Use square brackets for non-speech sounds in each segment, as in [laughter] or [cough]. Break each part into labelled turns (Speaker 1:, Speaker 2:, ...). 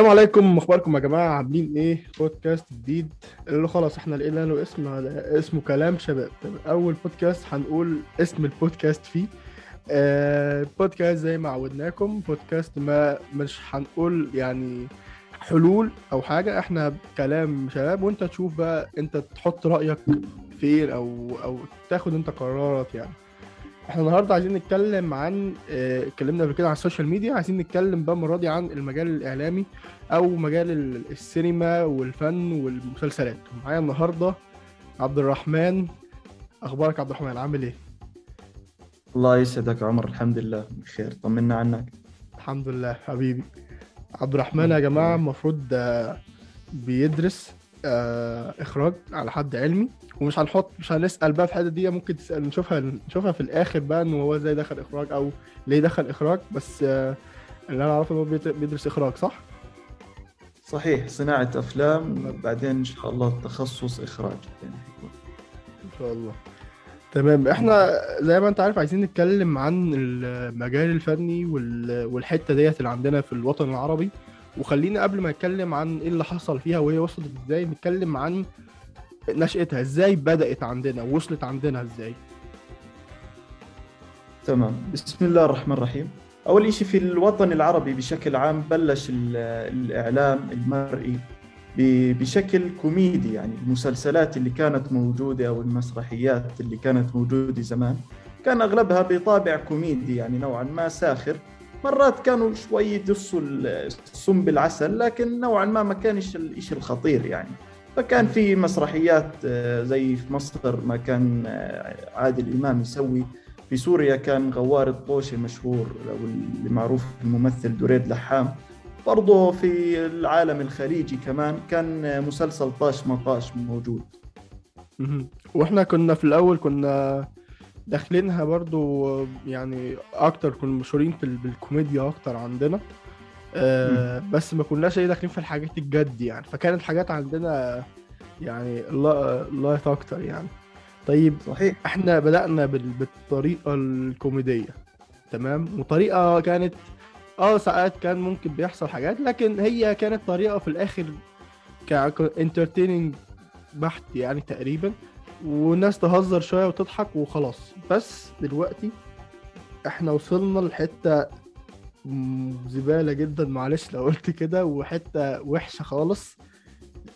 Speaker 1: السلام عليكم أخباركم يا جماعة؟ عاملين إيه؟ بودكاست جديد. اللي خلاص إحنا لقينا له اسم اسمه كلام شباب. أول بودكاست هنقول اسم البودكاست فيه. آه بودكاست زي ما عودناكم بودكاست ما مش هنقول يعني حلول أو حاجة. إحنا كلام شباب وأنت تشوف بقى أنت تحط رأيك فين أو أو تاخد أنت قرارات يعني. إحنا النهارده عايزين نتكلم عن آه، اتكلمنا قبل كده عن ال social media عايزين نتكلم بقى المره دي عن المجال الإعلامي أو مجال السينما والفن والمسلسلات. معايا النهارده عبد الرحمن أخبارك عبد الرحمن عامل إيه؟
Speaker 2: الله يسعدك عمر. الحمد لله بخير. طمنا عنك.
Speaker 1: الحمد لله حبيبي. عبد الرحمن يا جماعة المفروض آه، بيدرس آه، إخراج على حد علمي. ومش هنحط مش هنسأل بقى في الحتة دي ممكن تسأل نشوفها نشوفها في الآخر بقى ان هو إزاي دخل إخراج أو ليه دخل إخراج بس اللي أنا أعرفه إن هو بيدرس إخراج صح؟
Speaker 2: صحيح صناعة أفلام بعدين إن شاء الله تخصص إخراج. يعني
Speaker 1: إن شاء الله. تمام. إحنا زي ما أنت عارف عايزين نتكلم عن المجال الفني والحتة ديت اللي عندنا في الوطن العربي. وخلينا قبل ما نتكلم عن إيه اللي حصل فيها وهي وصلت إزاي نتكلم عن نشأتها إزاي بدأت عندنا وصلت عندنا إزاي؟
Speaker 2: تمام. بسم الله الرحمن الرحيم. أول شيء في الوطن العربي بشكل عام بلش الإعلام المرئي بشكل كوميدي يعني المسلسلات اللي كانت موجودة أو المسرحيات اللي كانت موجودة زمان كان أغلبها بطابع كوميدي يعني نوعا ما ساخر. مرات كانوا شوي يدسوا السم بالعسل لكن نوعا ما ما كانش الشيء الخطير يعني. فكان في مسرحيات آه، زي في مصر ما كان آه، عادل إمام يسوي. في سوريا كان غوار الطوشي مشهور واللي معروف الممثل دريد لحام. برضه في العالم الخليجي كمان كان مسلسل طاش مطاش موجود.
Speaker 1: وإحنا كنا في الأول كنا داخلينها برضو يعني أكتر كنا مشهورين بالكوميديا أكتر عندنا. آه بس ما كناش إيه داخلين في الحاجات الجد يعني. فكانت حاجات عندنا يعني light أكتر يعني. طيب صحيح. إحنا بدأنا بالطريقة الكوميدية تمام؟ وطريقة كانت آه ساعات كان ممكن بيحصل حاجات لكن هي كانت طريقة في الآخر ك entertaining بحت يعني تقريبا. والناس تهزر شوية وتضحك وخلاص. بس دلوقتي إحنا وصلنا لحتة زبالة جدا معلش لو قلت كده وحتة وحشة خالص.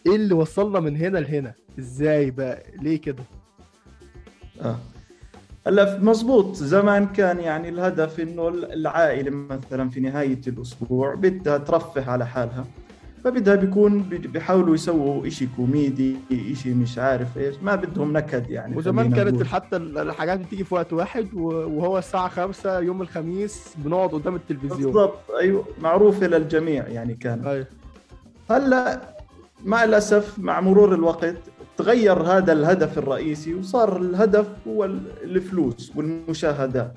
Speaker 1: إيه اللي وصلنا من هنا لهنا؟ إزاي بقى؟ ليه كده؟
Speaker 2: آه. هلا مزبوط زمان كان يعني الهدف إنه العائلة مثلا في نهاية الأسبوع بدها ترفه على حالها. فبدها بيكون بيحاولوا يسووا إشي كوميدي إشي مش عارف إيش. ما بدهم نكد يعني
Speaker 1: وزمان كانت حتى الحاجات بتيجي في وقت واحد وهو الساعة خمسة يوم الخميس بنقعد قدام التلفزيون.
Speaker 2: بالضبط. أيوه. معروفة للجميع يعني كان أيوه. هلأ مع الأسف مع مرور الوقت تغير هذا الهدف الرئيسي وصار الهدف هو الفلوس والمشاهدات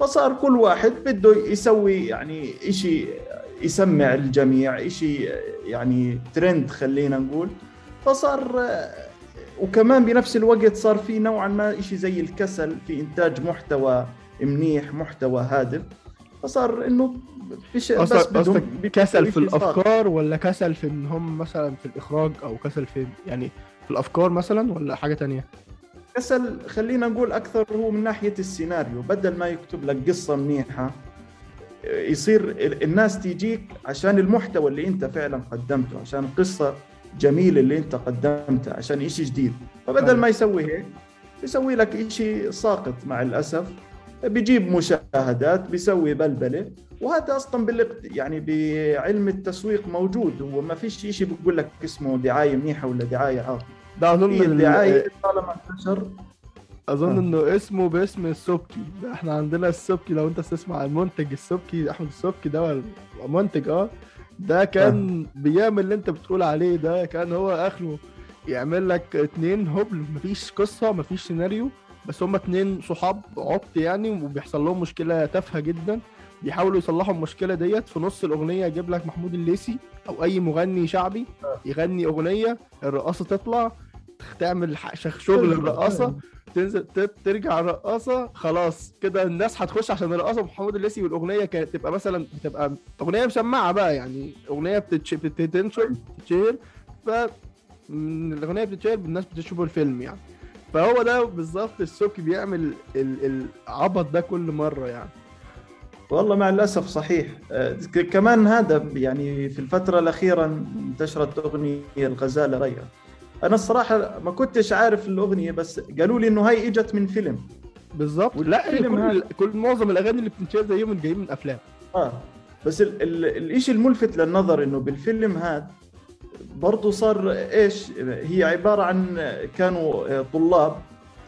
Speaker 2: فصار كل واحد بده يسوي يعني إشي يسمع الجميع إشي يعني ترند خلينا نقول. فصار وكمان بنفس الوقت صار في نوعا ما إشي زي الكسل في إنتاج محتوى منيح محتوى هادف. فصار إنه
Speaker 1: فيش بس بدهم كسل في الأفكار ولا كسل في إن هم مثلا في الإخراج أو كسل في يعني في الأفكار مثلا ولا حاجة تانية؟
Speaker 2: كسل خلينا نقول أكثر هو من ناحية السيناريو. بدل ما يكتب لك قصة منيحة يصير الناس تيجيك عشان المحتوى اللي أنت فعلا قدمته عشان القصة جميلة اللي أنت قدمتها عشان شيء جديد. فبدل ما يسوي هيك يسوي لك شيء ساقط مع الأسف. بيجيب مشاهدات بيسوي بلبلة وهذا أصلا بالاقت... يعني بعلم التسويق موجود هو ما فيش شيء بيقول لك اسمه دعاية منيحة ولا دعاية عاطله
Speaker 1: ده أظن الدعاية طالما انتشر. أظن آه. إنه اسمه باسم السبكي. إحنا عندنا السبكي لو أنت تسمع المنتج السبكي أحمد السبكي ده منتج آه. ده كان آه. بيعمل اللي أنت بتقول عليه ده كان هو آخره يعمل لك اتنين هبل مفيش قصة مفيش سيناريو. بس هما اتنين صحاب عبط يعني وبيحصل لهم مشكلة تافهة جدا. بيحاولوا يصلحوا المشكلة ديت. في نص الأغنية يجيب لك محمود الليثي أو أي مغني شعبي يغني أغنية الرقاصة تطلع تعمل شغل الرقاصة تنزل ترجع رقاصه خلاص كده الناس هتخش عشان الرقاصة محمود الليثي والأغنية كانت تبقى مثلا بتبقى أغنية مسمعة بقى يعني. أغنية بتتشهر. ف من الأغنية بتتشهر الناس بتشوف الفيلم يعني. فهو ده بالظبط السبكي بيعمل ال- العبط ده كل مرة يعني.
Speaker 2: والله مع الأسف صحيح. آه، كمان هذا يعني في الفترة الأخيرة انتشرت أغنية الغزالة ريا. أنا الصراحة ما كنتش عارف الأغنية بس قالوا لي إنه هاي إجت من فيلم.
Speaker 1: بالظبط. لا كل
Speaker 2: هذا-
Speaker 1: كل معظم الأغاني اللي بتنشهر زيهم جايين من افلام
Speaker 2: آه. بس ال ال الإشي الملفت للنظر إنه بالفيلم هذا برضو صار إيش هي عبارة عن كانوا طلاب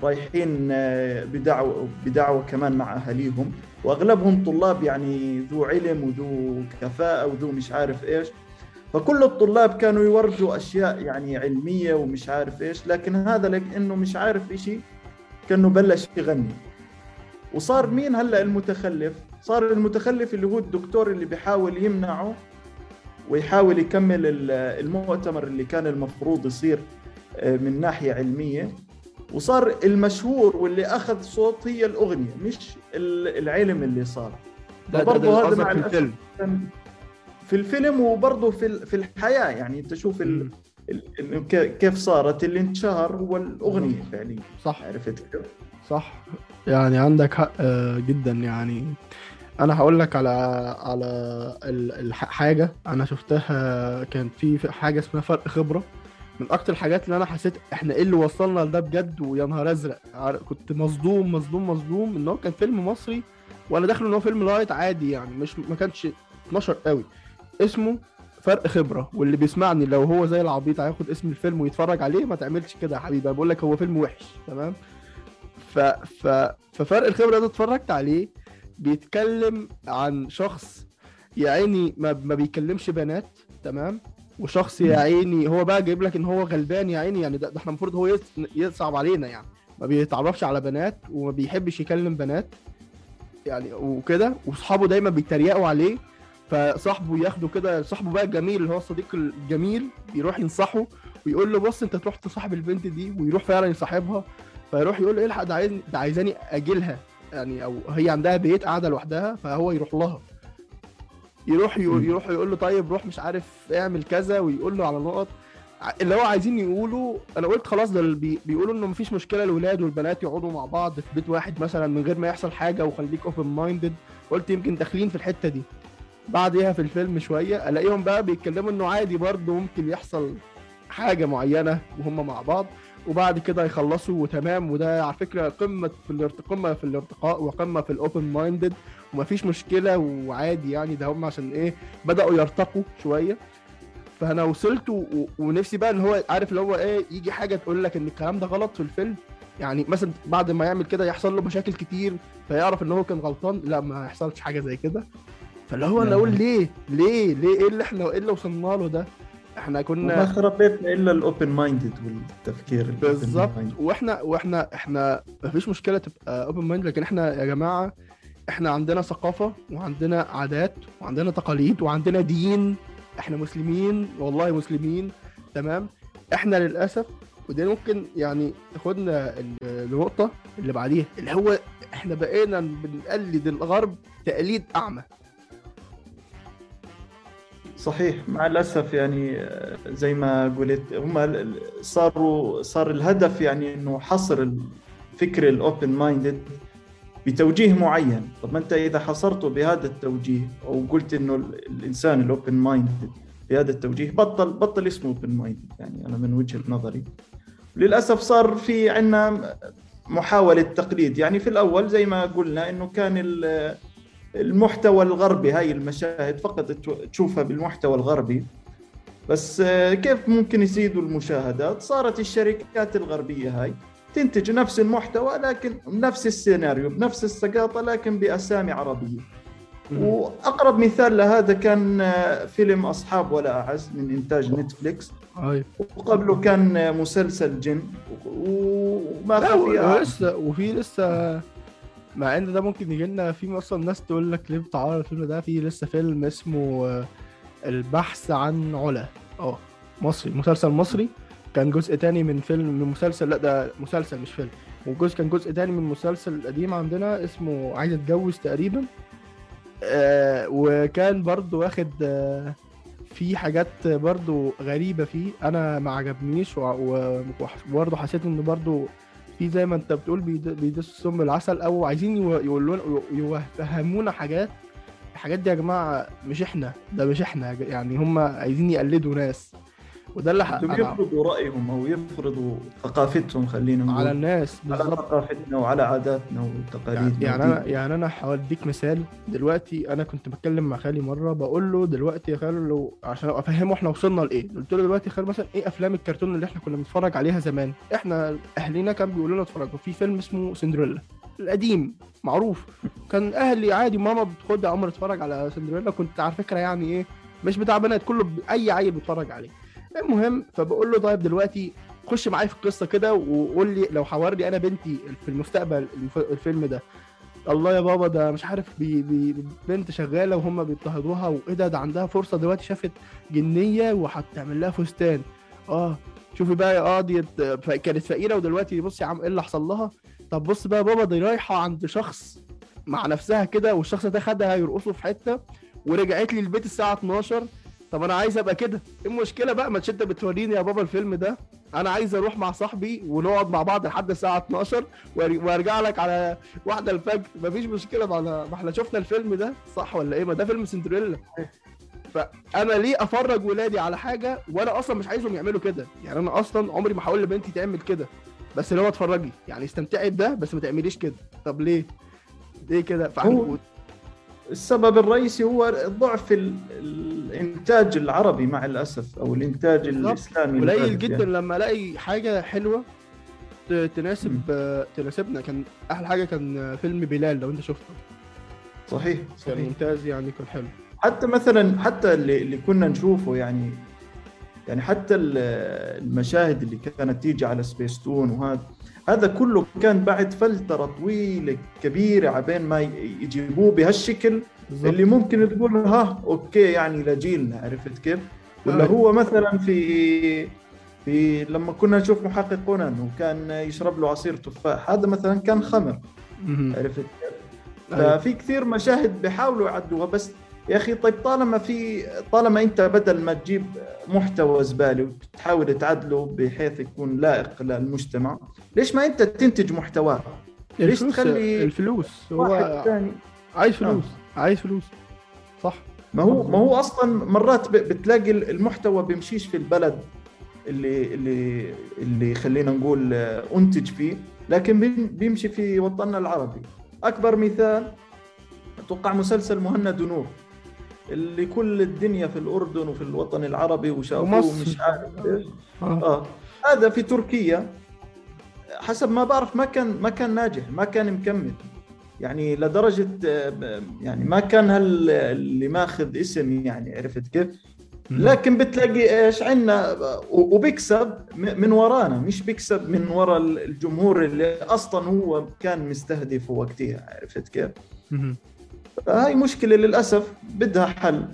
Speaker 2: رايحين آه، بدعوة بدعوة كمان مع أهاليهم وأغلبهم طلاب يعني ذو علم وذو كفاءة وذو مش عارف إيش. فكل الطلاب كانوا يورجوا أشياء يعني علمية ومش عارف إيش لكن هذا لأنه مش عارف إشي كأنه بلش يغني. وصار مين هلأ المتخلف؟ صار المتخلف اللي هو الدكتور اللي بيحاول يمنعه ويحاول يكمل ال- المؤتمر اللي كان المفروض يصير آه، من ناحية علمية. وصار المشهور واللي أخذ صوت هي الأغنية مش ال- العلم اللي صار.
Speaker 1: ده
Speaker 2: هذا مع
Speaker 1: في الفيلم.
Speaker 2: في الفيلم وبرضه في في الحياة. يعني أنت شوف ال- كيف صارت اللي انشهر هو الاغنيه فعليا.
Speaker 1: صح.
Speaker 2: عرفت كيف؟
Speaker 1: صح. يعني عندك حق آه، جدا. يعني أنا هقول لك على على ال- الح- حاجة أنا شفتها كان في حاجة اسمها فرق خبرة. من أكتر الحاجات اللي أنا حسيت إحنا إيه اللي وصلنا لده بجد ويا نهار ازرق. كنت مصدوم مصدوم مصدوم ان هو كان فيلم مصري وأنا داخل ان هو فيلم لايت عادي يعني مش ما كانش 12 قوي. اسمه فرق خبرة واللي بيسمعني لو هو زي العبيط هياخد اسم الفيلم ويتفرج عليه ما تعملش كده يا حبيبي. أنا بقول لك هو فيلم وحش تمام؟ ف ف ففرق الخبرة ده اتفرجت عليه. بيتكلم عن شخص يا عيني ما, ما بيكلمش بنات تمام؟ وشخص يا عيني هو بقى جايب لك إن هو غلبان يا عيني يعني ده, ده إحنا المفروض هو يص- يصعب علينا يعني. ما بيتعرفش على بنات وما بيحبش يكلم بنات يعني وكده واصحابه دايما بيتريقوا عليه. فصاحبه ياخده كده صاحبه بقى الجميل اللي هو الصديق الجميل يروح ينصحه ويقول له بص أنت تروح تصاحب البنت دي ويروح فعلا يصاحبها. فيروح يقول له الحق ده عايز ده عايزاني أجيلها. يعني أو هي عندها بيت قاعدة لوحدها فهو يروح لها. يروح. يروح يقول له طيب روح مش عارف اعمل كذا ويقول له على نقط. اللي هو عايزين يقولوا أنا قلت خلاص ده بي بيقولوا إنه مفيش مشكلة الولاد والبنات يقعدوا مع بعض في بيت واحد مثلا من غير ما يحصل حاجة وخليك open minded قلت يمكن داخلين في الحتة دي. بعديها في الفيلم شوية ألاقيهم بقى بيتكلموا إنه عادي برضه ممكن يحصل حاجة معينة وهم مع بعض. وبعد كده يخلصوا وتمام. وده على فكرة قمة في الارت- قمة في الارتقاء وقمة في ال open minded ومفيش مشكلة وعادي يعني ده هم عشان إيه بدأوا يرتقوا شوية. فأنا وصلت و... ونفسي بقى ان هو عارف اللي هو إيه يجي حاجة تقول لك إن الكلام ده غلط في الفيلم. يعني مثلا بعد ما يعمل كده يحصل له مشاكل كتير فيعرف إن هو كان غلطان. لا ما يحصلش حاجة زي كده. فاللي هو
Speaker 2: أنا.
Speaker 1: أقول ليه؟ ليه؟ ليه؟ إيه اللي إحنا إيه اللي وصلنا له ده؟
Speaker 2: إحنا
Speaker 1: كنا
Speaker 2: خرب بيتنا إلا ال open minded
Speaker 1: والتفكير بالظبط. وإحنا وإحنا إحنا مفيش مشكلة تبقى open mind لكن إحنا يا جماعة إحنا عندنا ثقافة وعندنا عادات وعندنا تقاليد وعندنا دين. إحنا مسلمين والله مسلمين. تمام؟ إحنا للأسف وده ممكن يعني تاخدنا ال- النقطة اللي بعديها اللي هو إحنا بقينا بنقلد الغرب تقليد أعمى.
Speaker 2: صحيح مع الأسف يعني زي ما قلت هم صاروا صار الهدف يعني إنه حصر الفكر ال open minded بتوجيه معين. طب ما أنت إذا حصرته بهذا التوجيه أو قلت إنه ال- الإنسان ال open minded بهذا التوجيه بطل بطل اسمه open minded يعني أنا من وجهة نظري. للأسف صار في عندنا محاولة تقليد. يعني في الأول زي ما قلنا إنه كان المحتوى الغربي هاي المشاهد فقط تشو- تشوفها بالمحتوى الغربي. بس آه، كيف ممكن يزيدوا المشاهدات؟ صارت الشركات الغربية هاي تنتج نفس المحتوى لكن نفس السيناريو بنفس السقاطة لكن بأسامي عربية. وأقرب مثال لهذا كان آه، فيلم أصحاب ولا أعز من إنتاج نتفليكس. وقبله كان مسلسل جن. وما خفي
Speaker 1: وفي لسه مع إن ده ممكن يجي لنا في أصلا ناس تقول لك ليه بتعرض الفيلم ده؟ في لسه فيلم اسمه آه، البحث عن علا. آه مصري مسلسل مصري. كان جزء تاني من فيلم من مسلسل لا ده مسلسل مش فيلم. وجزء كان جزء تاني من مسلسل القديم عندنا اسمه عايز اتجوز تقريبا. آه وكان برضو واخد آه في حاجات برضو غريبة فيه. أنا ما عجبنيش وبرضو حسيت إن برضو في زي ما انت بتقول بيد- بيدسوا السم بالعسل أو عايزين يقولوا يفهمونا حاجات. الحاجات دي يا جماعة مش إحنا ده مش إحنا يعني هم عايزين يقلدوا ناس. وده اللي ح-
Speaker 2: بدهم
Speaker 1: أنا-
Speaker 2: يفرضوا رأيهم أو يفرضوا ثقافتهم خلينا نقول
Speaker 1: على الناس
Speaker 2: على ثقافتنا وعلى عاداتنا
Speaker 1: يعني,
Speaker 2: وتقاليدنا
Speaker 1: يعني انا
Speaker 2: وديننا.
Speaker 1: يعني أنا هوديك مثال. دلوقتي أنا كنت بتكلم مع خالي مرة بقول له دلوقتي يا خالو لو عشان افهمه إحنا وصلنا لإيه. قلت له دلوقتي يا خالو مثلا إيه أفلام الكرتون اللي إحنا كنا بنتفرج عليها زمان؟ إحنا اهلنا كان بيقولوا لنا اتفرجوا. في فيلم اسمه سندريلا القديم معروف. كان أهلي عادي ماما بتاخد يا عمر اتفرج على سندريلا. كنت على فكرة يعني إيه مش بتاع بنات كله أي عيل بيتفرج عليه. المهم فبقول له طيب دلوقتي خش معايا في القصة كده وقول لي لو هوري أنا بنتي في المستقبل الف- الفيلم ده. الله يا بابا ده مش عارف بي بي بنت شغالة وهم بيضطهدوها وإيه ده؟ ده عندها فرصة دلوقتي شافت جنية وهتعمل لها فستان. آه شوفي بقى آه دي كانت فقيرة ودلوقتي بص يا عم إيه اللي حصل لها؟ طب بص بقى بابا دي رايحة عند شخص مع نفسها كده والشخص ده خدها يرقصوا في حتة ورجعت لي البيت الساعة 12 طب أنا عايز ابقى كده. إيه المشكلة بقى؟ ما انت بتوريني يا بابا الفيلم ده. أنا عايز أروح مع صاحبي ونقعد مع بعض لحد الساعة 12 وأر- وارجع لك على واحدة الفجر. مفيش مشكلة ما إحنا شفنا الفيلم ده. صح ولا إيه؟ ما ده فيلم سندريلا. فانا ليه افرج ولادي على حاجة وأنا أصلا مش عايزهم يعملوا كده؟ يعني أنا أصلا عمري ما هقول لبنتي تعمل كده. بس اللي هو اتفرجي. يعني استمتعي بده بس ما تعمليش كده. طب ليه؟ ليه كده؟ فعن...
Speaker 2: السبب الرئيسي هو ضعف ال- الإنتاج العربي مع الأسف أو
Speaker 1: الإنتاج.
Speaker 2: الإسلامي
Speaker 1: قليل جدا
Speaker 2: يعني.
Speaker 1: لما ألاقي حاجة
Speaker 2: حلوة.
Speaker 1: تناسب تناسبنا كان أحلى حاجة كان فيلم بلال لو أنت شفته
Speaker 2: صحيح
Speaker 1: كان
Speaker 2: صحيح
Speaker 1: ممتاز يعني كان حلو
Speaker 2: حتى مثلا حتى اللي, اللي كنا نشوفه يعني يعني حتى ال- المشاهد اللي كانت تيجي على سبيس تون وهذا هذا كله كان بعد فترة طويلة كبيرة عبين ما يجيبوه بهالشكل
Speaker 1: بالظبط
Speaker 2: اللي ممكن تقول ها okay يعني لجيلنا عرفت كيف؟ ولا
Speaker 1: آه.
Speaker 2: هو مثلا في في لما كنا نشوف محقق كونان وكان يشرب له عصير تفاح هذا مثلا كان خمر. عرفت كيف؟
Speaker 1: أيوة.
Speaker 2: ففي كثير مشاهد بيحاولوا يعدوها بس يا أخي طيب طالما في طالما أنت بدل ما تجيب محتوى زبالي وتحاول تعدله بحيث يكون لائق للمجتمع ليش ما أنت تنتج محتوى؟ ليش تخلي
Speaker 1: الفلوس.
Speaker 2: واحد
Speaker 1: هو عايز فلوس عايز فلوس. صح.
Speaker 2: ما هو ما هو أصلا مرات بتلاقي المحتوى بيمشيش في البلد اللي اللي اللي خلينا نقول آه، أنتج فيه لكن بيم- بيمشي في وطننا العربي. أكبر مثال أتوقع مسلسل مهند ونور اللي كل الدنيا في الأردن وفي الوطن العربي وشافوه. مش عارف إيش
Speaker 1: آه.
Speaker 2: آه هذا في تركيا حسب ما بعرف ما كان ما كان ناجح ما كان مكمل يعني لدرجة آه، يعني ما كان هال اللي ماخذ اسم يعني عرفت كيف؟ لكن بتلاقي إيش عندنا وبيكسب من ورانا مش بيكسب من ورا الجمهور اللي أصلا هو كان مستهدفه وقتها عرفت كيف؟ هاي مشكلة للأسف بدها حل.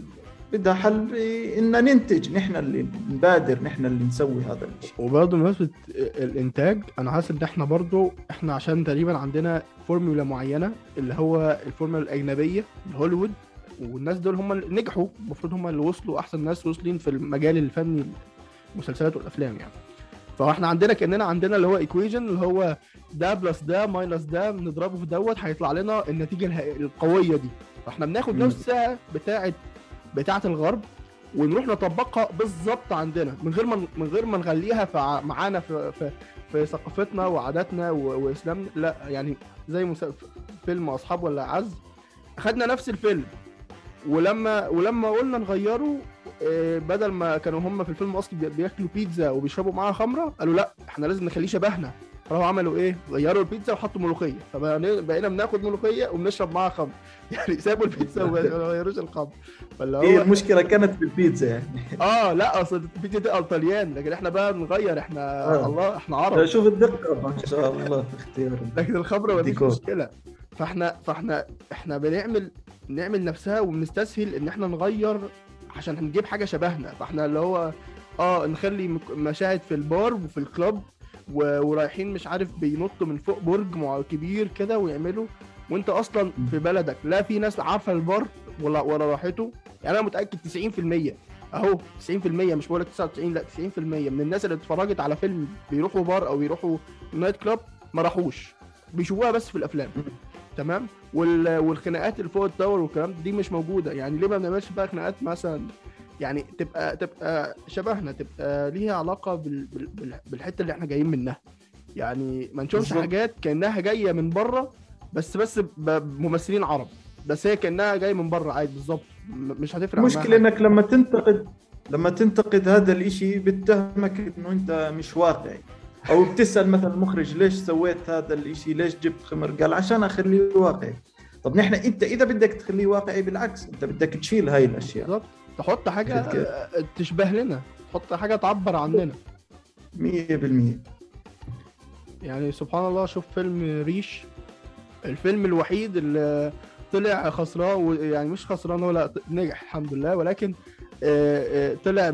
Speaker 2: بدها حل إن ننتج نحن اللي نبادر نحن اللي نسوي هذا الشيء
Speaker 1: وبرضه بمناسبة الإنتاج أنا حاسس إن إحنا برضه إحنا عشان تقريبا عندنا فورمولا معينة اللي هو الفورمولا الأجنبية هوليوود والناس دول هم اللي نجحوا. المفروض هم اللي وصلوا أحسن ناس واصلين في المجال الفني المسلسلات والأفلام يعني. فإحنا عندنا كأننا عندنا اللي هو equation اللي هو ده plus ده minus ده بنضربه في دوت هيطلع لنا النتيجة القوية دي. فاحنا بناخد
Speaker 2: مم.
Speaker 1: نفس الساعة بتاعه بتاعه الغرب ونروح نطبقها بالظبط عندنا من غير ما من غير ما نخليها في معانا في في في ثقافتنا وعاداتنا وإسلامنا. لا يعني زي فيلم أصحاب ولا عز خدنا نفس الفيلم. ولما ولما قلنا نغيره آه، بدل ما كانوا هم في الفيلم بي- بياكلوا بيتزا وبيشربوا معاها خمرة قالوا لا إحنا لازم نخليه شبهنا. فراحوا عملوا إيه؟ غيروا البيتزا وحطوا ملوخية. فبقينا بناخد ملوخية وبنشرب معاها خمر. [laughs] يعني سابوا البيتزا وما [laughs] غيروش الخمر. فاللي
Speaker 2: هي
Speaker 1: هو
Speaker 2: المشكلة؟ كانت في البيتزا يعني. [laughs]
Speaker 1: آه لأ أصل البيتزا دي طليان لكن إحنا بقى نغير إحنا
Speaker 2: آه.
Speaker 1: الله إحنا عرب.
Speaker 2: شوف الدقة ما شاء الله. في اختيار.
Speaker 1: لكن الخمره مفيش
Speaker 2: ديكور.
Speaker 1: مشكلة. فإحنا فإحنا إحنا بنعمل نعمل نفسها وبنستسهل إن إحنا نغير عشان هنجيب حاجة شبهنا. فإحنا اللي هو آه نخلي مشاهد في البار وفي الكلاب ورايحين مش عارف بينطوا من فوق برج كبير كده ويعملوا. وانت أصلا في بلدك لا في ناس عارفة البار ولا ولا راحته؟ يعني أنا متأكد 90% أهو 90% مش بقول لك 99 لا 90% من الناس اللي اتفرجت على فيلم بيروحوا بار أو يروحوا night club ما راحوش. بيشوفوها بس في الأفلام. تمام؟ وال... والخناقات اللي فوق ال tower والكلام دي مش موجودة. يعني ليه ما بنعملش بقى خناقات مثلا يعني تبقى تبقى شبهنا تبقى ليها علاقة بال... بال... بال- بالحتة اللي إحنا جايين منها. يعني ما نشوفش. حاجات كأنها جاية من بره بس بس بممثلين عرب. بس هي كأنها جاية من بره عادي بالظبط. مش هتفرق حاجة.
Speaker 2: إنك لما تنتقد لما تنتقد هذا الإشي بتهمك إنه أنت مش واقعي. أو بتسأل مثلا المخرج ليش سويت هذا الإشي؟ ليش جبت خمر؟ قال عشان أخليه واقعي. طب نحن أنت إذا بدك تخليه واقعي بالعكس أنت بدك تشيل هاي الأشياء.
Speaker 1: بالظبط. تحط حاجة تشبه لنا تحط حاجة تعبر عننا.
Speaker 2: 100%
Speaker 1: يعني سبحان الله شوف فيلم ريش. الفيلم الوحيد اللي طلع خسران يعني مش خسران هو لا نجح الحمد لله. ولكن آه، آه، طلع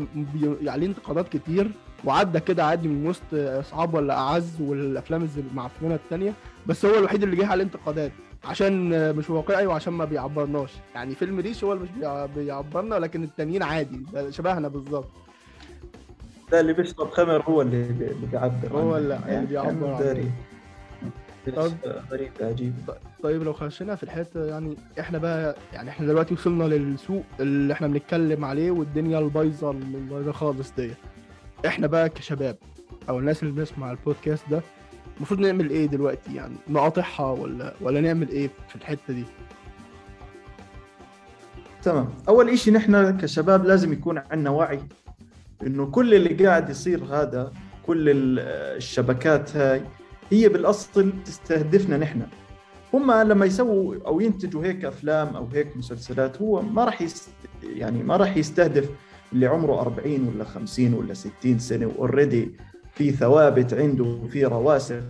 Speaker 1: عليه انتقادات كتير. وعدى كده عادي من وسط اصحاب ولا اعز والافلام المعفنة التانية. بس هو الوحيد اللي جه عليه انتقادات. عشان مش واقعي وعشان ما بيعبرناش يعني فيلم ريش هو اللي مش بيع- بيعبرنا لكن التانيين عادي شبهنا بالظبط
Speaker 2: ده اللي بيشرب خمر هو اللي بيعبر
Speaker 1: هو. اللي- اللي بيعبر. طب.
Speaker 2: غريب عجيب
Speaker 1: طيب لو خشينا في الحتة يعني إحنا بقى يعني إحنا دلوقتي وصلنا للسوق اللي إحنا بنتكلم عليه والدنيا البايظة البايظة خالص دي إحنا بقى كشباب أو الناس اللي بنسمع البودكاست ده المفروض نعمل إيه دلوقتي يعني؟ نقاطعها ولا ولا نعمل إيه في الحتة دي؟
Speaker 2: تمام. أول إشي نحن كشباب لازم يكون عندنا وعي إنه كل اللي قاعد يصير هذا كل ال- الشبكات هاي هي بالأصل تستهدفنا نحن. هم لما يسووا أو ينتجوا هيك أفلام أو هيك مسلسلات هو ما راح يعني ما راح يستهدف اللي عمره 40 ولا 50 ولا 60 سنة واوريدي في ثوابت عنده وفي رواسخ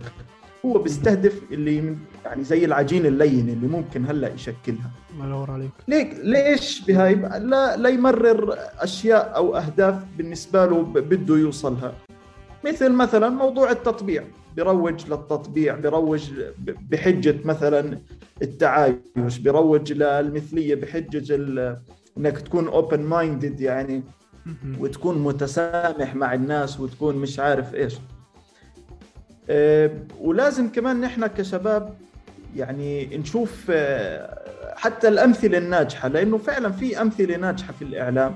Speaker 2: هو بيستهدف اللي يعني زي العجين اللين اللي ممكن هلا يشكلها.
Speaker 1: الله ينور عليك.
Speaker 2: ليك ليش بهاي؟ لا لا يمرر أشياء أو أهداف بالنسبة له بده يوصلها. مثل مثلا موضوع التطبيع. بروج للتطبيع بروج بحجة مثلا التعايش بروج للمثلية بحجة إنك تكون open minded يعني وتكون متسامح مع الناس وتكون مش عارف إيش. آه، ولازم كمان نحن كشباب يعني نشوف آه، حتى الأمثلة الناجحة لأنه فعلا في أمثلة ناجحة في الإعلام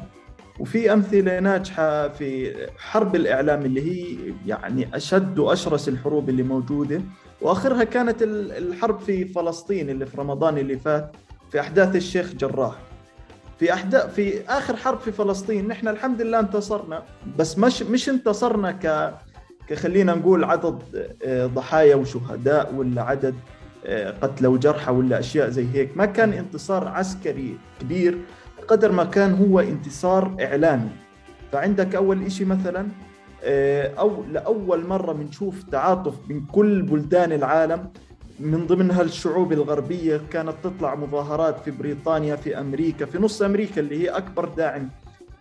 Speaker 2: وفي أمثلة ناجحة في حرب الإعلام اللي هي يعني أشد وأشرس الحروب اللي موجودة. وآخرها كانت ال- الحرب في فلسطين اللي في رمضان اللي فات في أحداث الشيخ جراح. في احداث في آخر حرب في فلسطين نحن الحمد لله انتصرنا. بس مش مش انتصرنا ك كخلينا نقول عدد آه، ضحايا وشهداء ولا عدد آه، قتلى وجرحى ولا أشياء زي هيك. ما كان انتصار عسكري كبير قدر ما كان هو انتصار إعلامي. فعندك أول إشي مثلا آه، أو لأول مرة بنشوف تعاطف من كل بلدان العالم. من ضمنها الشعوب الغربية كانت تطلع مظاهرات في بريطانيا في أمريكا في نص أمريكا اللي هي أكبر داعم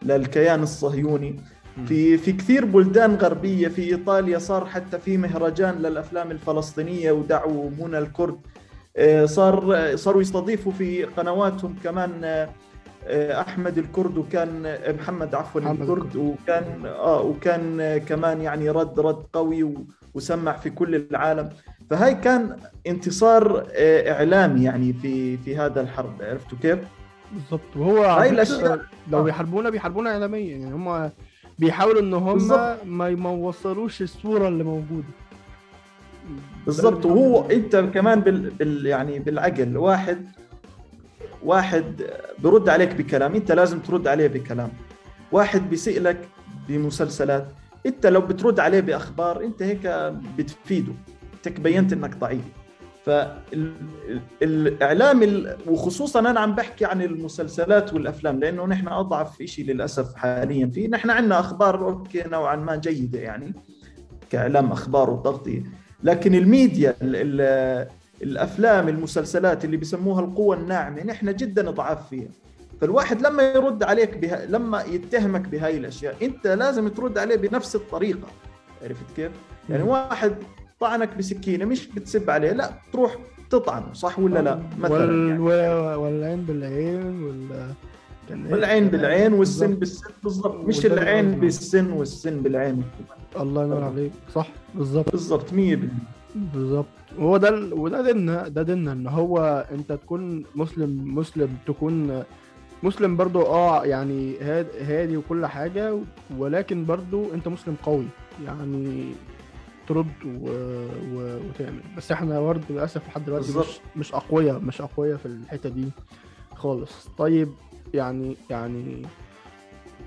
Speaker 2: للكيان الصهيوني. في في كثير بلدان غربية في إيطاليا صار حتى في مهرجان للأفلام الفلسطينية ودعوا منى الكرد. آه، صار صاروا يستضيفوا في قنواتهم كمان آه، آه، أحمد الكرد وكان محمد عفوا الكرد وكان آه وكان كمان يعني رد رد قوي وسمع في كل العالم. فهاي كان انتصار آه، إعلامي يعني في في هذا الحرب عرفتوا كيف؟
Speaker 1: بالظبط وهو
Speaker 2: هاي
Speaker 1: فكرة لو
Speaker 2: آه.
Speaker 1: بيحاربونا بيحاربونا اعلاميا. يعني هم بيحاولوا إن هم
Speaker 2: بالظبط.
Speaker 1: ما يوصلوش الصورة اللي موجودة. اللي
Speaker 2: وهو انت كمان بال, بال يعني بالعقل. واحد واحد برد عليك بكلام. إنت لازم ترد عليه بكلام. واحد بيسألك بمسلسلات. إنت لو بترد عليه بأخبار إنت هيك بتفيده. انت بينت إنك ضعيف. فالإعلام ال... وخصوصا أنا عم بحكي عن المسلسلات والأفلام لأنه نحن أضعف شيء للأسف حاليا. فيه نحن عندنا أخبار okay نوعا ما جيدة يعني كإعلام أخبار وتغطية. لكن الميديا ال ال الأفلام المسلسلات اللي بيسموها القوة الناعمة نحن جدا ضعاف فيها. فالواحد لما يرد عليك بها لما يتهمك بهاي الأشياء أنت لازم ترد عليه بنفس الطريقة. عرفت كيف؟ يعني. واحد طعنك بسكينة مش بتسب عليه لا تروح تطعنه صح ولا لا؟ مثلا
Speaker 1: وال...
Speaker 2: يعني.
Speaker 1: وال... والعين بالعين وال إيه؟
Speaker 2: والعين بالعين والسن
Speaker 1: بالظبط.
Speaker 2: بالسن بالضبط مش العين. بالسن والسن بالعين.
Speaker 1: الله ينور عليك. صح بالظبط.
Speaker 2: بالضبط 100%
Speaker 1: بالظبط. هو ده ال... وده ديننا ده ديننا إن هو أنت تكون مسلم مسلم تكون مسلم برضو آه يعني هاد هادي وكل حاجة ولكن برضو أنت مسلم قوي. يعني ترد و... و... وتعمل. بس إحنا برضه للأسف لحد دلوقتي مش. مش اقوياء مش أقوياء في الحتة دي خالص. طيب يعني يعني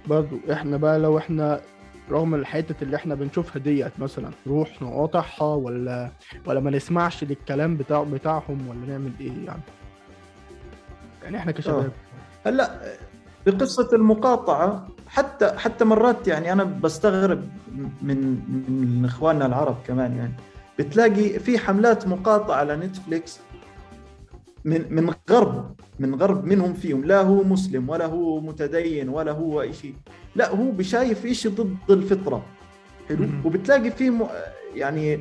Speaker 1: برضو إحنا بقى لو إحنا رغم الحتة اللي إحنا بنشوفها ديت مثلا نروح نقاطعها ولا ولا ما نسمعش للكلام بتاع بتاعهم ولا نعمل إيه يعني؟ يعني إحنا كشباب.
Speaker 2: هلأ بقصة المقاطعة حتى حتى مرات يعني أنا بستغرب من من إخواننا العرب كمان يعني. بتلاقي في حملات مقاطعة على نتفليكس من من غرب من غرب منهم فيهم لا هو مسلم ولا هو متدين ولا هو شيء. لا هو بشايف شيء ضد الفطرة. حلو. وبتلاقي في م- يعني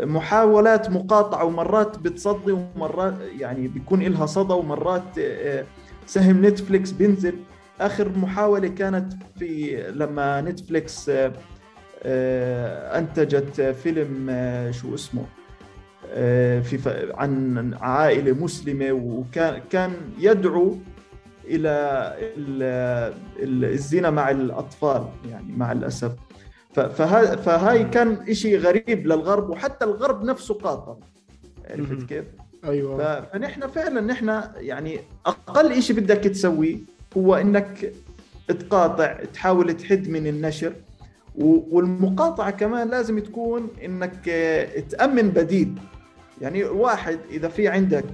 Speaker 2: محاولات مقاطعة ومرات بتصدي ومرات يعني بيكون إلها صدى ومرات آه، سهم نتفليكس بينزل. آخر محاولة كانت في لما نتفليكس آه، آه، أنتجت فيلم آه، شو اسمه في عن عائلة مسلمة وكان كان يدعو إلى ال- ال- الزنا مع الأطفال يعني مع الأسف فها- فهاي كان إشي غريب للغرب وحتى الغرب نفسه قاطع. عرفت كيف؟ أيوه فنحن فعلا نحن يعني أقل شيء بدك تسويه هو إنك تقاطع تحاول تحد من النشر. والمقاطعة كمان لازم تكون إنك آه، تأمن بديل. يعني واحد إذا في عندك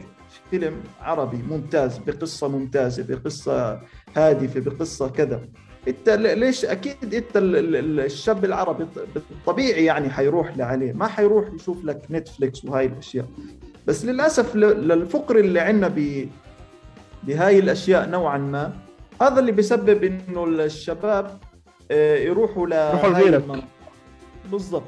Speaker 2: فيلم عربي ممتاز بقصة ممتازة بقصة هادفة بقصة كذا أنت ليش أكيد أنت ال- ال- ال- الشاب العربي ط- طبيعي يعني حيروح لعليه. ما حيروح يشوف لك نتفليكس وهاي الأشياء. بس للأسف للفقر اللي عندنا بهاي الأشياء نوعا ما هذا اللي بيسبب إنه الشباب آه، يروحوا ل
Speaker 1: يروحوا لغيرك.
Speaker 2: بالضبط.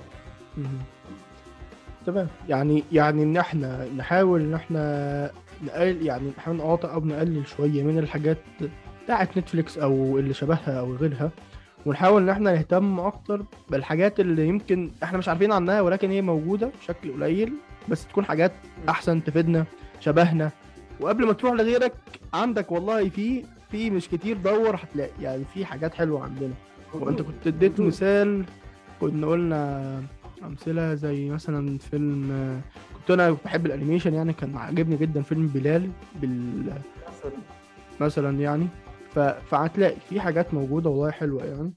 Speaker 1: تمام يعني يعني إن إحنا نحاول إن إحنا نقل يعني نحاول نقاطع أو نقلل شوية من الحاجات بتاعت نتفليكس أو اللي شبهها أو غيرها ونحاول إن إحنا نهتم أكتر بالحاجات اللي يمكن إحنا مش عارفين عنها ولكن هي موجودة بشكل قليل بس تكون حاجات أحسن تفيدنا شبهنا وقبل ما تروح لغيرك عندك والله في في مش كتير دور هتلاقي يعني في حاجات حلوة عندنا. وانت كنت اديت مثال كنا قلنا أمثلة زي مثلا فيلم كنت أنا بحب الأنيميشن يعني كان عاجبني جدا فيلم بلال بال مثلا يعني. ف... فهتلاقي في حاجات موجودة والله حلوة يعني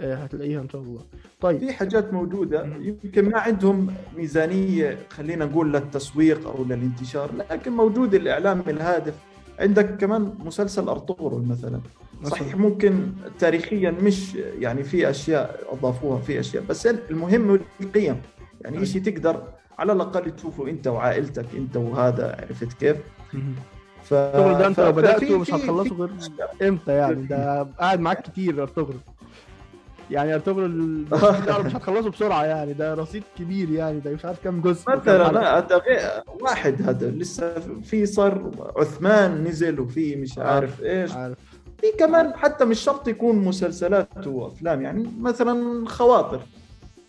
Speaker 1: آه، هتلاقيها إن شاء الله. طيب.
Speaker 2: في حاجات
Speaker 1: موجودة.
Speaker 2: يمكن ما عندهم ميزانية خلينا نقول للتسويق أو للانتشار لكن موجود الإعلام الهادف. عندك كمان مسلسل أرطغرل مثلا صحيح. ممكن تاريخيا مش يعني في أشياء أضافوها في أشياء بس المهم القيم يعني
Speaker 1: أيوة.
Speaker 2: شيء تقدر على الأقل تشوفه أنت وعائلتك أنت وهذا عرفت كيف؟ ف...
Speaker 1: الشغل ده أنت لو
Speaker 2: ففي-
Speaker 1: مش هتخلصه غير. إمتى يعني ده قاعد معاك كتير أرطغرل يعني ارطغرل [laughs] ده مش هتخلصه بسرعة يعني ده رصيد كبير يعني ده مش عارف كام جزء
Speaker 2: مثلا. لا، غير واحد هذا لسه في صار عثمان نزل وفي مش عارف إيش.
Speaker 1: عارف.
Speaker 2: في كمان حتى مش شرط يكون مسلسلات وأفلام يعني مثلا خواطر.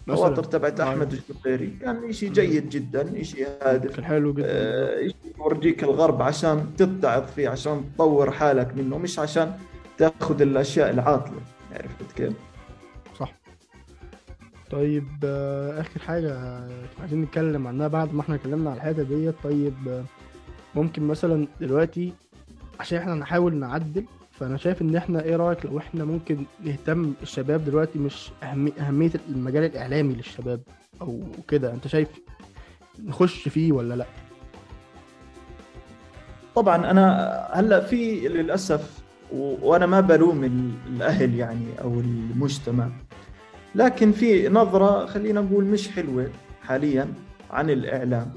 Speaker 2: خواطر تبعت
Speaker 1: آه.
Speaker 2: أحمد الشقيري كان شيء جيد جدا شيء هادف.
Speaker 1: كان حلو جدا.
Speaker 2: آه، يورجيك الغرب عشان تتعظ فيه عشان تطور حالك منه مش عشان تأخذ الأشياء العاطلة. عرفت كيف؟
Speaker 1: طيب آه، آخر حاجة عايزين نتكلم عنها بعد ما إحنا اتكلمنا على الحتة ديت. طيب آه، ممكن مثلا دلوقتي عشان إحنا نحاول نعدل فأنا شايف إن إحنا إيه رأيك لو إحنا ممكن نهتم الشباب دلوقتي مش أهمي أهمية المجال الإعلامي للشباب أو كده؟ أنت شايف نخش فيه ولا لأ؟
Speaker 2: طبعا أنا هلأ في للأسف وأنا ما بلوم ال- الأهل يعني أو المجتمع. لكن في نظرة خلينا نقول مش حلوة حاليا عن
Speaker 1: الإعلام.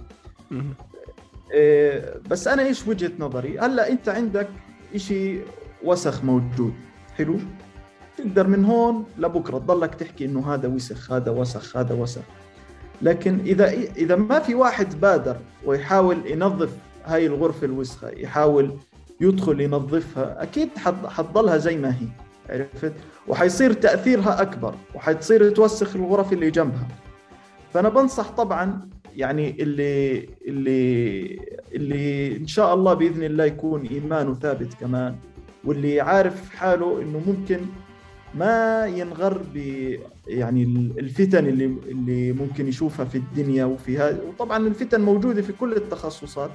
Speaker 2: إيه، بس أنا إيش وجهة نظري؟ هلأ أنت عندك إشي وسخ موجود. حلو؟ تقدر من هون لبكرة تضلك تحكي إنه هذا وسخ هذا وسخ هذا وسخ. لكن إذا إذا ما في واحد بادر ويحاول ينظف هاي الغرفة الوسخة يحاول يدخل ينظفها أكيد حتضلها زي ما هي. عرفت؟ وحيصير تأثيرها أكبر وحتصير توسخ الغرف اللي جنبها. فأنا بنصح طبعا يعني اللي اللي اللي إن شاء الله بإذن الله يكون إيمانه ثابت كمان واللي عارف حاله إنه ممكن ما ينغر ب يعني الفتن اللي اللي ممكن يشوفها في الدنيا وفي هذا وطبعا الفتن موجودة في كل التخصصات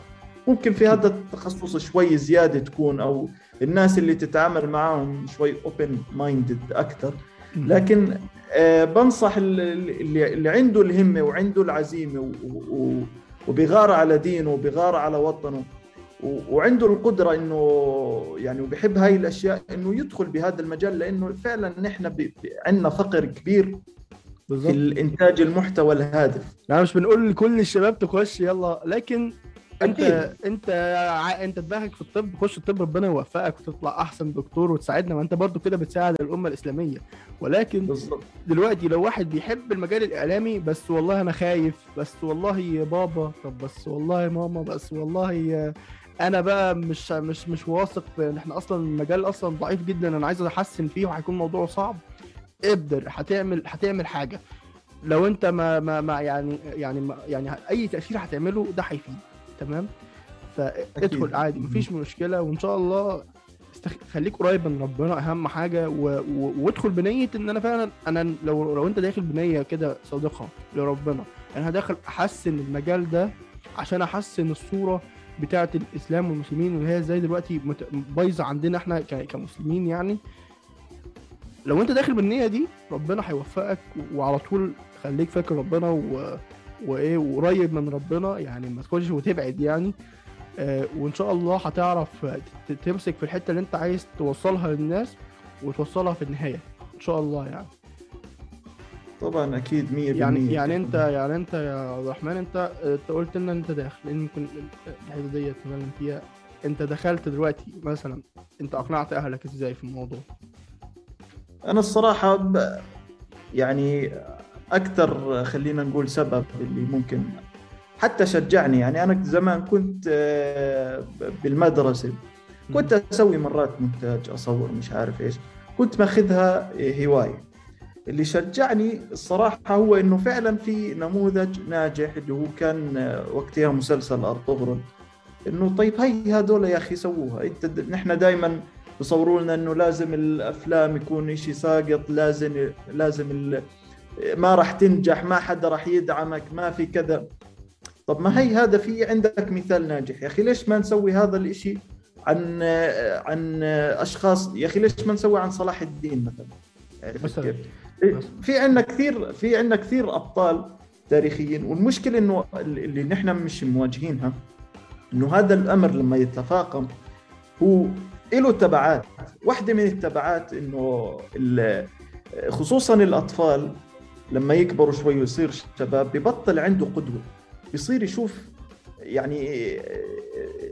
Speaker 2: ممكن في هذا التخصص شوي زيادة تكون أو الناس اللي تتعامل معهم شوي open minded أكثر لكن آه بنصح اللي, اللي عنده الهمة وعنده العزيمة وبيغار على دينه وبيغار على وطنه وعنده القدرة إنه يعني وبيحب هاي الأشياء إنه يدخل بهذا المجال لإنه فعلا نحن عندنا فقر كبير بالزبط. في الإنتاج المحتوى الهادف.
Speaker 1: يعني مش بنقول لكل الشباب تخش يلا لكن أنت. أنت أنت دماغك في الطب خش الطب ربنا يوفقك وتطلع أحسن دكتور وتساعدنا. ما أنت برضو كده بتساعد الأمة الإسلامية. ولكن بالزبط. دلوقتي لو واحد بيحب المجال الإعلامي بس والله أنا خايف بس والله يا بابا طب بس والله يا ماما بس والله يا أنا بقى مش مش مش واثق إن إحنا أصلا المجال أصلا ضعيف جدا. أنا عايز أحسن فيه وهيكون موضوع صعب. ابدر هتعمل هتعمل حاجة. لو أنت ما ما, ما يعني يعني ما يعني أي تأثير هتعمله ده هيفيد. تمام؟ فادخل عادي مفيش مشكلة وإن شاء الله استخ... خليك قريب من ربنا أهم حاجة و... و... وادخل بنية إن أنا فعلا أنا لو لو أنت داخل بنية كده صادقة لربنا أنا داخل أحسن المجال ده عشان أحسن الصورة بتاعة الإسلام والمسلمين واللي هي إزاي دلوقتي بايظة عندنا إحنا كمسلمين يعني. لو أنت داخل بالنية دي ربنا هيوفقك وعلى طول خليك فاكر ربنا و... وإيه وقريب من ربنا يعني ما تخش وتبعد يعني. آه وإن شاء الله هتعرف تمسك في الحتة اللي أنت عايز توصلها للناس وتوصلها في النهاية إن شاء الله يعني.
Speaker 2: طبعا أكيد 100%
Speaker 1: يعني يعني أنت يعني أنت يا عبد الرحمن أنت أنت قلت لنا أنت داخل لأن ممكن الحتة دي نتكلم فيها. أنت دخلت دلوقتي مثلا أنت أقنعت أهلك إزاي في الموضوع؟
Speaker 2: أنا الصراحة ب... يعني أكثر خلينا نقول سبب اللي ممكن حتى شجعني. يعني أنا زمان كنت آه، بالمدرسة كنت أسوي مرات مونتاج أصور مش عارف إيش. كنت ماخذها هواية. اللي شجعني الصراحة هو إنه فعلا في نموذج ناجح اللي هو كان وقتها مسلسل أرطغرل. إنه طيب هي هذول يا أخي سووها. أنت نحن دائما بصوروا لنا إنه لازم الأفلام يكون شيء ساقط لازم لازم ما راح تنجح ما حدا راح يدعمك ما في كذا. طب ما هي هذا في عندك مثال ناجح. يا أخي ليش ما نسوي هذا الإشي عن عن أشخاص؟ يا أخي ليش ما نسوي عن صلاح الدين مثلا؟ مثلا. في عندنا كثير في عندنا كثير أبطال تاريخيين والمشكلة إنه اللي نحن مش مواجهينها إنه هذا الأمر لما يتفاقم هو له تبعات واحدة من التبعات إنه خصوصا الأطفال لما يكبروا شوي ويصير شباب ببطل عنده قدوة. بيصير يشوف يعني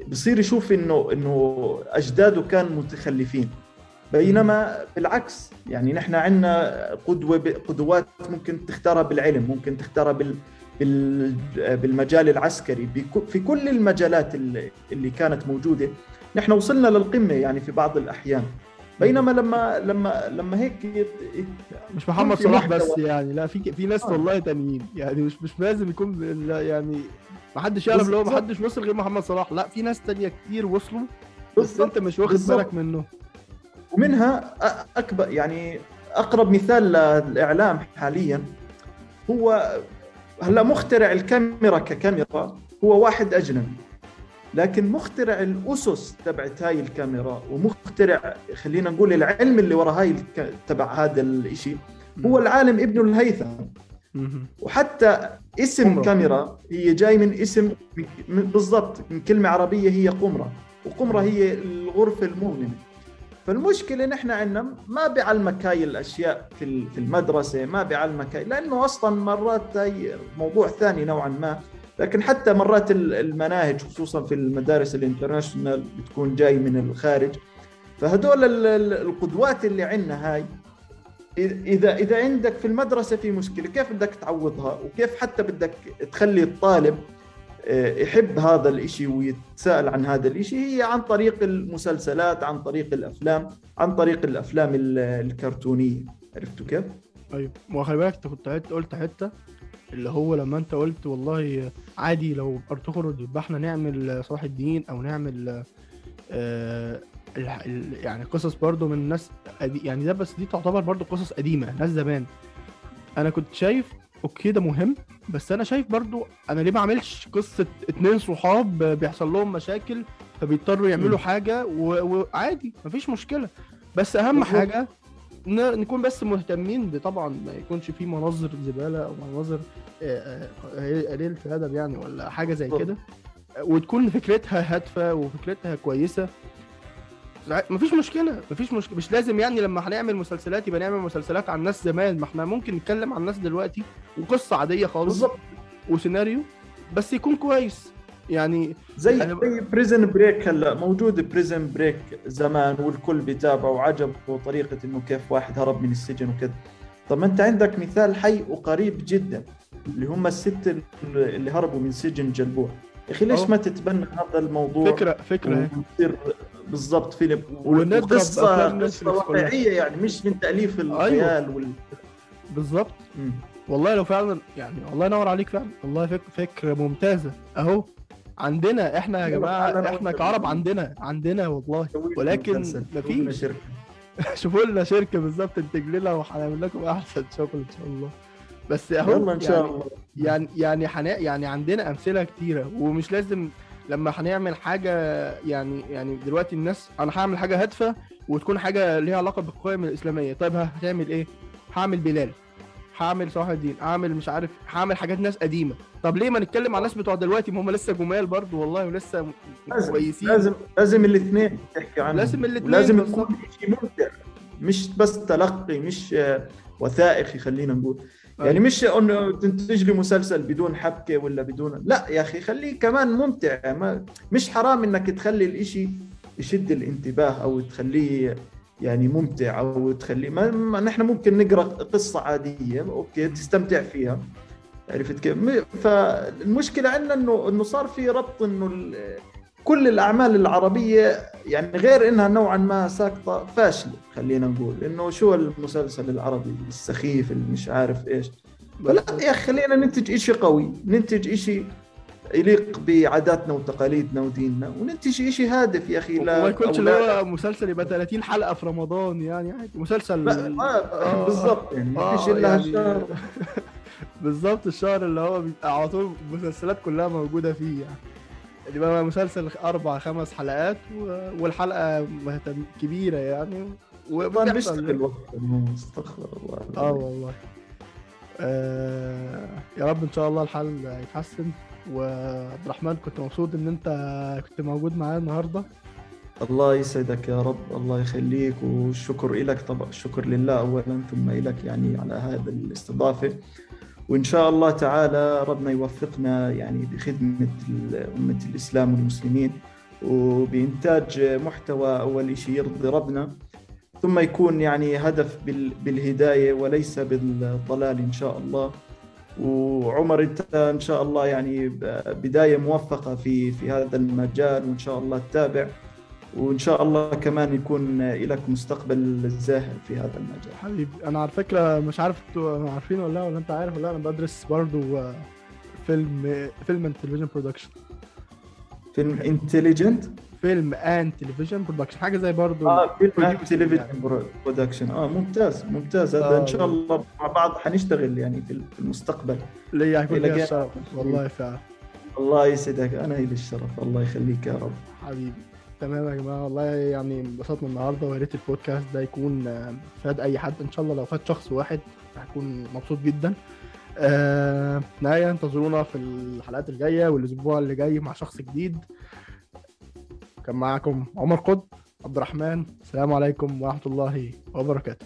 Speaker 2: بصير يشوف إنه إنه أجداده كانوا متخلفين. بينما بالعكس يعني نحن عندنا قدوة قدوات ممكن تختارها بالعلم ممكن تختارها بال بالمجال العسكري. في كل المجالات اللي كانت موجودة نحن وصلنا للقمة يعني في بعض الأحيان. بينما لما لما لما هيك
Speaker 1: مش محمد صلاح بس يعني لا في في ناس آه. والله تانيين. يعني مش مش لازم يكون يعني ما حدش يعرف لو ما حدش وصل غير محمد صلاح. لا في ناس تانية كتير وصلوا بس انت مش واخد بالك منه.
Speaker 2: ومنها أكبر يعني أقرب مثال للإعلام حاليا هو هلأ مخترع الكاميرا ككاميرا هو واحد أجنبي. لكن مخترع الأسس تبعت هاي الكاميرا ومخترع خلينا نقول العلم اللي وراء هاي تبع هذا الشيء هو العالم ابن الهيثم. وحتى اسم. كاميرا هي جاي من اسم بالضبط من كلمة عربية هي قمرة. وقمرة هي الغرفة المظلمه فالمشكلة نحن عندنا ما بيعلمك هاي الأشياء في في المدرسة ما بيعلمك لأنه أصلا مرات هاي موضوع ثاني نوعا ما. لكن حتى مرات المناهج خصوصا في المدارس الانترناشونال بتكون جاي من الخارج. فهدول القدوات اللي عندنا هاي اذا اذا عندك في المدرسة في مشكلة كيف بدك تعوضها؟ وكيف حتى بدك تخلي الطالب آه، يحب هذا الإشي ويتساءل عن هذا الإشي؟ هي عن طريق المسلسلات عن طريق الأفلام عن طريق الأفلام الكرتونية. عرفتوا كيف؟
Speaker 1: أيوه وخلي بالك أنت كنت قلت- حتة. اللي هو لما انت قلت والله عادي لو أرطغرل يبقى إحنا نعمل صلاح الدين أو نعمل آه يعني قصص برضو من ناس يعني ده بس دي تعتبر برضو قصص قديمة ناس زمان أنا كنت شايف أوكي ده مهم بس أنا شايف برضو أنا ليه ما أعملش قصة اتنين صحاب بيحصل لهم مشاكل فبيضطروا يعملوا
Speaker 2: مم.
Speaker 1: حاجة وعادي مفيش مشكلة بس أهم. حاجة نكون بس مهتمين بطبعا ما يكونش في مناظر زبالة أو مناظر آه، آه، قليله الادب يعني ولا حاجة زي
Speaker 2: بالظبط.
Speaker 1: كده. وتكون فكرتها هادفة وفكرتها كويسة. مفيش مشكلة مفيش مشكلة. مش لازم يعني لما هنعمل مسلسلات يبقى نعمل مسلسلات عن ناس زمان. ما إحنا ممكن نتكلم عن ناس دلوقتي وقصة عادية خالص
Speaker 2: بالضبط
Speaker 1: وسيناريو بس يكون كويس. يعني
Speaker 2: زي
Speaker 1: ب-
Speaker 2: زي Prison Break هلا موجود Prison Break زمان والكل بيتابعه وعجبه طريقة إنه كيف واحد هرب من السجن وكذا. طب ما أنت عندك مثال حي وقريب جدا اللي هم الست اللي هربوا من سجن جلبوع يا أخي ليش. ما تتبنى هذا الموضوع؟
Speaker 1: فكرة فكرة.
Speaker 2: وتصير بالضبط فيلم
Speaker 1: أفلام قصة.
Speaker 2: واقعية يعني مش من تأليف الخيال وال...
Speaker 1: بالظبط. والله لو فعلا يعني الله ينور عليك فعلا. والله فك فكرة ممتازة. أهو. عندنا إحنا يا جماعة
Speaker 2: إحنا.
Speaker 1: كعرب عندنا عندنا والله. ولكن مفيش. [laughs] شوفوا لنا شركة بالظبط تنتج لنا وهنعمل لكم أحسن شغل إن شاء الله. بس
Speaker 2: أهو إن شاء
Speaker 1: يعني
Speaker 2: الله.
Speaker 1: يعني يعني حنا يعني عندنا أمثلة كتيرة ومش لازم لما هنعمل حاجة يعني يعني دلوقتي الناس أنا هعمل حاجة هادفة وتكون حاجة ليها علاقة بالقيم الإسلامية. طيب هتعمل إيه؟ هعمل بلال هعمل صلاح الدين هعمل مش عارف هعمل حاجات ناس قديمة. طب ليه ما نتكلم عن الناس بتوع دلوقتي؟ ما هم لسه جمال برضو والله ولسه كويسين.
Speaker 2: لازم لازم الاثنين تحكي عنهم.
Speaker 1: لازم الاتنين
Speaker 2: لازم. يكون شيء ممتع مش بس تلقي مش آه، وثائقي خلينا نقول. يعني. مش إنه تنتج لي مسلسل بدون حبكة ولا بدون لا يا أخي خليه كمان ممتع. ما مش حرام إنك تخلي الإشي يشد الانتباه أو تخليه يعني ممتع أو تخليه ما, ما نحن ممكن نقرأ قصة عادية أوكي تستمتع فيها. عرفت كيف؟ فالمشكلة عندنا انه إنه صار في ربط إنه كل الأعمال العربية يعني غير إنها نوعا ما ساقطة فاشلة خلينا نقول. إنه شو المسلسل العربي السخيف اللي مش عارف إيش. فلا يا أخي خلينا ننتج شيء قوي. ننتج شيء يليق بعاداتنا وتقاليدنا وديننا. وننتج شيء هادف يا أخي
Speaker 1: وما يكونش اللي. هو مسلسل يبقى 30 حلقة في رمضان يعني عادي. مسلسل
Speaker 2: لا، آه، بالضبط يعني ما
Speaker 1: آه،
Speaker 2: فيش إلا
Speaker 1: يعني
Speaker 2: هالشهر. [laughs]
Speaker 1: بالظبط الشهر اللي هو بيبقى على طول المسلسلات كلها موجودة فيه يعني. اللي بقى مسلسل أربع خمس حلقات و... والحلقة مهتم كبيرة يعني. وبتحصل
Speaker 2: بيشتغل وقت إنه استغفر الله
Speaker 1: آه والله. آه يا رب إن شاء الله الحال يتحسن. وعبد الرحمن كنت مبسوط إن أنت كنت موجود معايا النهارده.
Speaker 2: الله يسعدك يا رب الله يخليك والشكر لك طبعا الشكر لله اولا ثم لك يعني على هذا الاستضافة. وإن شاء الله تعالى ربنا يوفقنا يعني بخدمة أمة الإسلام والمسلمين وبإنتاج محتوى أول شيء يرضي ربنا ثم يكون يعني هدف بال- بالهداية وليس بالضلال إن شاء الله. وعمر أنت إن شاء الله يعني بداية موفقة في في هذا المجال وإن شاء الله تتابع. وإن شاء الله كمان يكون لك مستقبل زاهر في هذا المجال.
Speaker 1: حبيبي أنا على فكرة مش عارف أنتوا عارفين ولا لأ ولا أنت عارف ولا لأ أنا بدرس برضو آه، film film and television production
Speaker 2: film intelligent
Speaker 1: film and television production حاجة زي برضو
Speaker 2: آه film
Speaker 1: producing television.
Speaker 2: production آه ممتاز ممتاز. هذا
Speaker 1: آه.
Speaker 2: إن شاء الله مع بعض حنشتغل يعني في المستقبل.
Speaker 1: ليا هيكون
Speaker 2: جانب.
Speaker 1: الشرف؟ والله فعلا
Speaker 2: الله يسعدك. أنا لي الشرف. الله يخليك يا رب.
Speaker 1: حبيبي. تمام يا جماعة. والله يعني انبسطنا النهارده ويا ريت البودكاست ده يكون آه، فاد أي حد. إن شاء الله لو فاد شخص واحد هكون مبسوط جدا. آه نهاية انتظرونا في الحلقات الجاية والأسبوع اللي جاي مع شخص جديد. كان معاكم عمر قطب عبد الرحمن. السلام عليكم ورحمة الله وبركاته.